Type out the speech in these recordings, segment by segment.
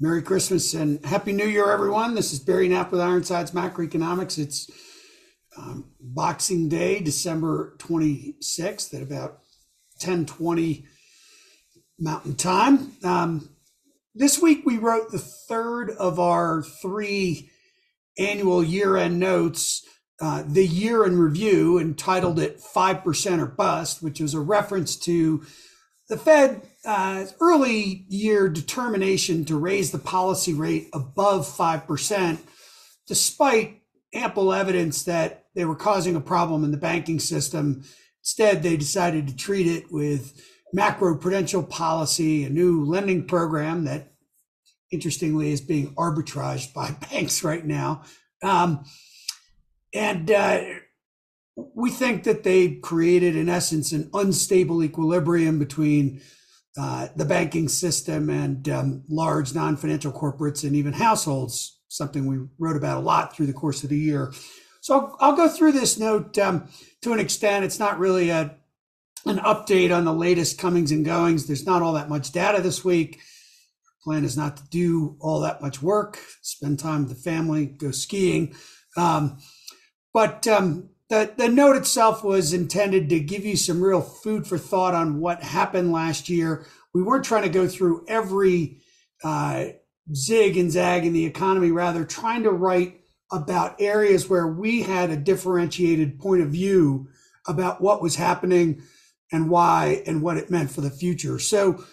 Merry Christmas and Happy New Year, everyone. This is Barry Knapp with Ironsides Macroeconomics. It's um, Boxing Day, December 26th at about 1020 Mountain Time. Um, this week we wrote the third of our three annual year-end notes, uh, the year in review, entitled it 5% or Bust, which was a reference to the Fed uh, early year determination to raise the policy rate above 5%, despite ample evidence that they were causing a problem in the banking system. Instead, they decided to treat it with macro prudential policy, a new lending program that, interestingly, is being arbitraged by banks right now. Um, and uh, we think that they created, in essence, an unstable equilibrium between uh, the banking system and um, large non financial corporates and even households, something we wrote about a lot through the course of the year. So I'll, I'll go through this note um, to an extent. It's not really a, an update on the latest comings and goings. There's not all that much data this week. Plan is not to do all that much work, spend time with the family, go skiing. Um, but um, the, the note itself was intended to give you some real food for thought on what happened last year. We weren't trying to go through every uh, zig and zag in the economy, rather, trying to write about areas where we had a differentiated point of view about what was happening and why and what it meant for the future. So,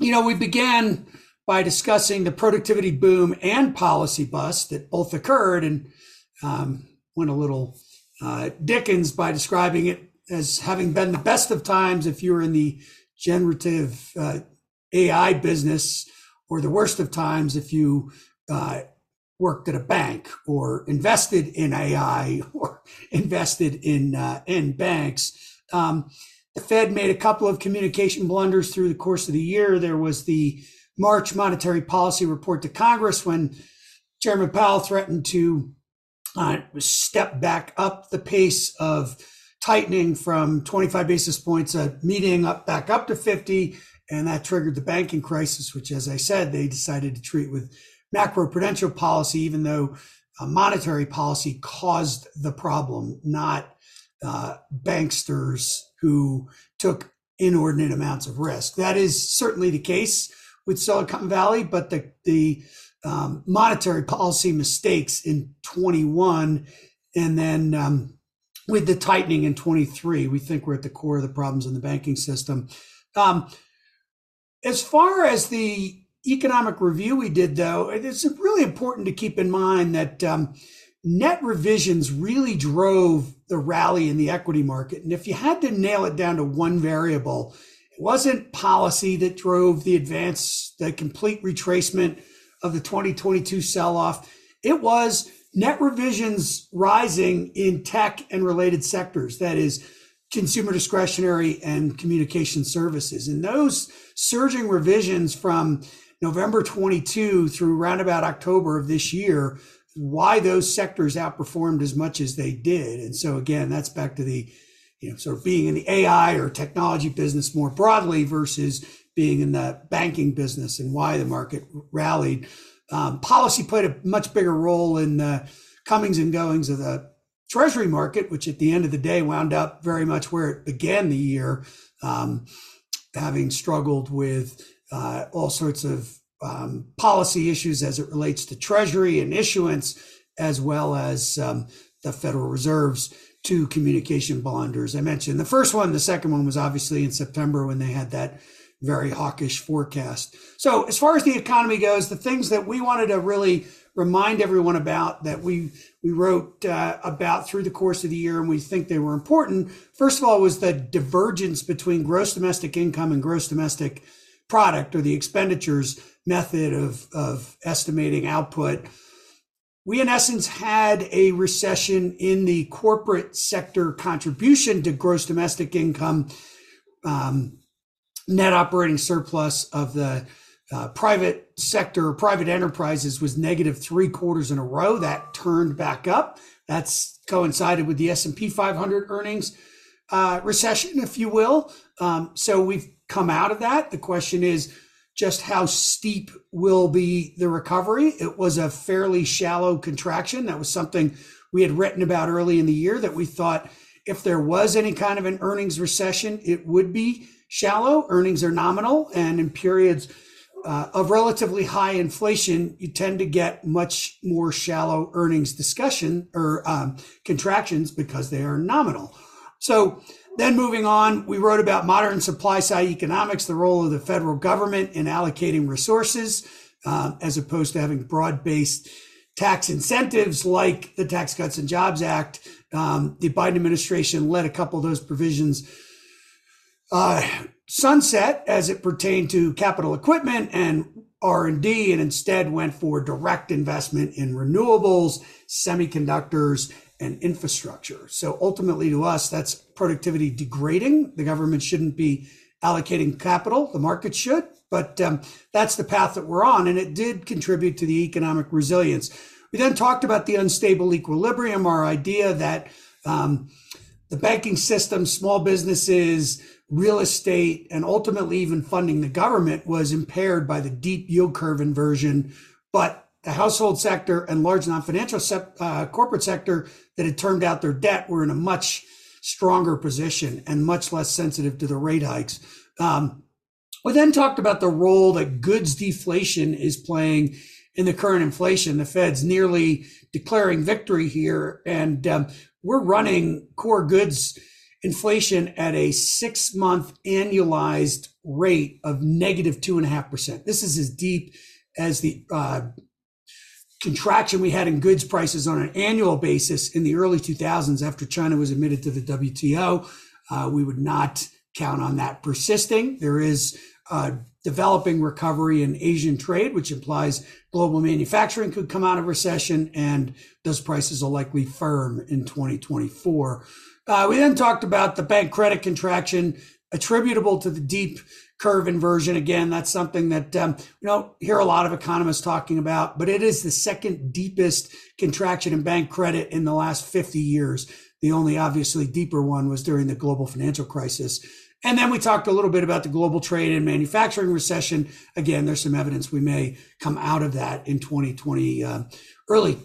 you know, we began by discussing the productivity boom and policy bust that both occurred and um, went a little uh, Dickens by describing it as having been the best of times if you were in the generative uh, AI business, or the worst of times if you uh, worked at a bank or invested in AI or invested in uh, in banks. Um, the Fed made a couple of communication blunders through the course of the year. There was the March monetary policy report to Congress when Chairman Powell threatened to uh, step back up the pace of tightening from 25 basis points a meeting up back up to 50 and that triggered the banking crisis which as i said they decided to treat with macroprudential policy even though monetary policy caused the problem not uh, banksters who took inordinate amounts of risk. That is certainly the case with silicon valley but the the um, monetary policy mistakes in 21 and then um, with the tightening in 23 we think we're at the core of the problems in the banking system. Um, as far as the economic review we did though it's really important to keep in mind that um, net revisions really drove the rally in the equity market. And if you had to nail it down to one variable it wasn't policy that drove the advance the complete retracement of the 2022 sell off. It was net revisions rising in tech and related sectors. That is consumer discretionary and communication services. And those surging revisions from November 22 through roundabout October of this year, why those sectors outperformed as much as they did. And so again, that's back to the, you know, sort of being in the AI or technology business more broadly versus being in the banking business and why the market rallied. Um, policy played a much bigger role in the comings and goings of the treasury market, which at the end of the day wound up very much where it began the year, um, having struggled with uh, all sorts of um, policy issues as it relates to treasury and issuance, as well as um, the Federal Reserve's two communication blunders. I mentioned the first one. The second one was obviously in September when they had that very hawkish forecast. So, as far as the economy goes, the things that we wanted to really remind everyone about that we we wrote uh, about through the course of the year, and we think they were important. First of all, was the divergence between gross domestic income and gross domestic product, or the expenditures method of of estimating output. We, in essence, had a recession in the corporate sector contribution to gross domestic income. Um, net operating surplus of the uh, private sector, private enterprises was negative three quarters in a row. That turned back up. That's coincided with the S&P 500 earnings uh, recession, if you will. Um, so we've come out of that. The question is, just how steep will be the recovery. It was a fairly shallow contraction. That was something we had written about early in the year that we thought if there was any kind of an earnings recession, it would be shallow. Earnings are nominal, and in periods uh, of relatively high inflation, you tend to get much more shallow earnings discussion or um, contractions because they are nominal. So then moving on, we wrote about modern supply side economics, the role of the federal government in allocating resources, uh, as opposed to having broad based tax incentives like the Tax Cuts and Jobs Act. Um, the Biden administration let a couple of those provisions uh, sunset as it pertained to capital equipment and R&D and instead went for direct investment in renewables, semiconductors, and infrastructure. So ultimately to us, that's productivity degrading. The government shouldn't be allocating capital. The market should, but um, that's the path that we're on. And it did contribute to the economic resilience. We then talked about the unstable equilibrium, our idea that um, the banking system, small businesses, real estate, and ultimately even funding the government was impaired by the deep yield curve inversion. But the household sector and large non-financial se- uh, corporate sector that had turned out their debt were in a much stronger position and much less sensitive to the rate hikes. Um, we then talked about the role that goods deflation is playing in the current inflation. The Fed's nearly declaring victory here, and um, we're running core goods inflation at a six month annualized rate of negative two and a half percent. This is as deep as the uh, contraction we had in goods prices on an annual basis in the early 2000s after China was admitted to the WTO. Uh, we would not count on that persisting. There is uh, developing recovery in Asian trade, which implies global manufacturing could come out of recession and those prices will likely firm in 2024. Uh, we then talked about the bank credit contraction attributable to the deep curve inversion. Again, that's something that um, we don't hear a lot of economists talking about, but it is the second deepest contraction in bank credit in the last 50 years. The only obviously deeper one was during the global financial crisis. And then we talked a little bit about the global trade and manufacturing recession. Again, there's some evidence we may come out of that in 2020, uh, early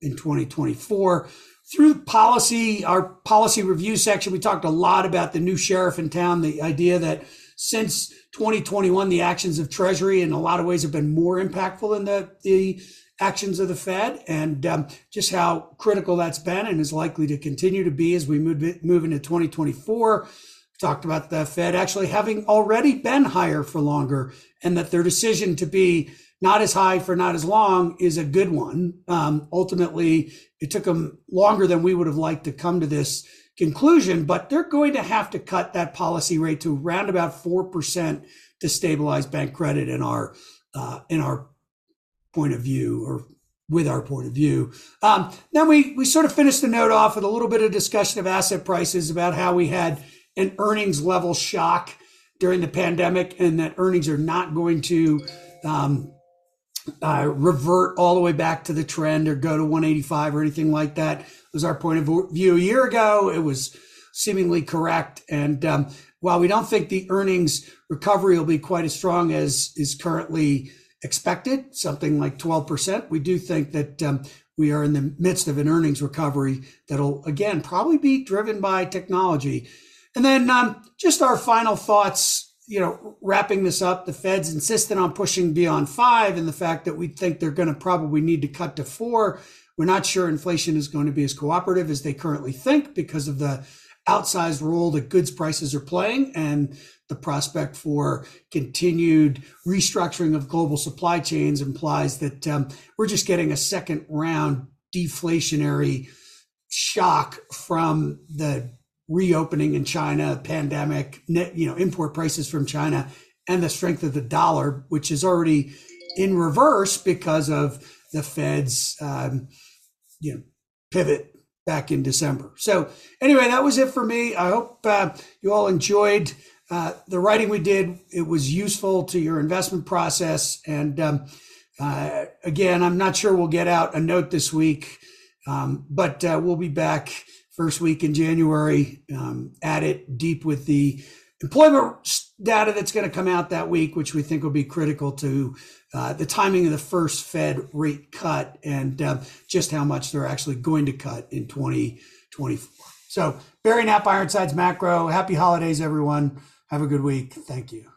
in 2024 through policy, our policy review section, we talked a lot about the new sheriff in town, the idea that since 2021, the actions of Treasury in a lot of ways have been more impactful than the, the actions of the Fed, and um, just how critical that's been and is likely to continue to be as we move, move into 2024. Talked about the Fed actually having already been higher for longer, and that their decision to be not as high for not as long is a good one. Um, ultimately, it took them longer than we would have liked to come to this conclusion, but they're going to have to cut that policy rate to around about four percent to stabilize bank credit in our uh, in our point of view or with our point of view. Um, then we we sort of finished the note off with a little bit of discussion of asset prices about how we had an earnings level shock during the pandemic and that earnings are not going to um, uh, revert all the way back to the trend or go to 185 or anything like that. It was our point of view a year ago. It was seemingly correct. And um, while we don't think the earnings recovery will be quite as strong as is currently expected, something like 12%, we do think that um, we are in the midst of an earnings recovery that'll, again, probably be driven by technology. And then um, just our final thoughts you know, wrapping this up, the Fed's insistent on pushing beyond five, and the fact that we think they're going to probably need to cut to four. We're not sure inflation is going to be as cooperative as they currently think because of the outsized role that goods prices are playing and the prospect for continued restructuring of global supply chains implies that um, we're just getting a second round deflationary shock from the reopening in China, pandemic, net, you know, import prices from China, and the strength of the dollar, which is already in reverse because of the Fed's, um, you know, pivot back in December. So anyway, that was it for me. I hope uh, you all enjoyed uh, the writing we did. It was useful to your investment process. And um, uh, again, I'm not sure we'll get out a note this week, um, but uh, we'll be back first week in January, um, at it deep with the employment data that's going to come out that week, which we think will be critical to uh, the timing of the first Fed rate cut and uh, just how much they're actually going to cut in 2024. So, Barry Knapp, Ironsides Macro. Happy holidays, everyone. Have a good week. Thank you.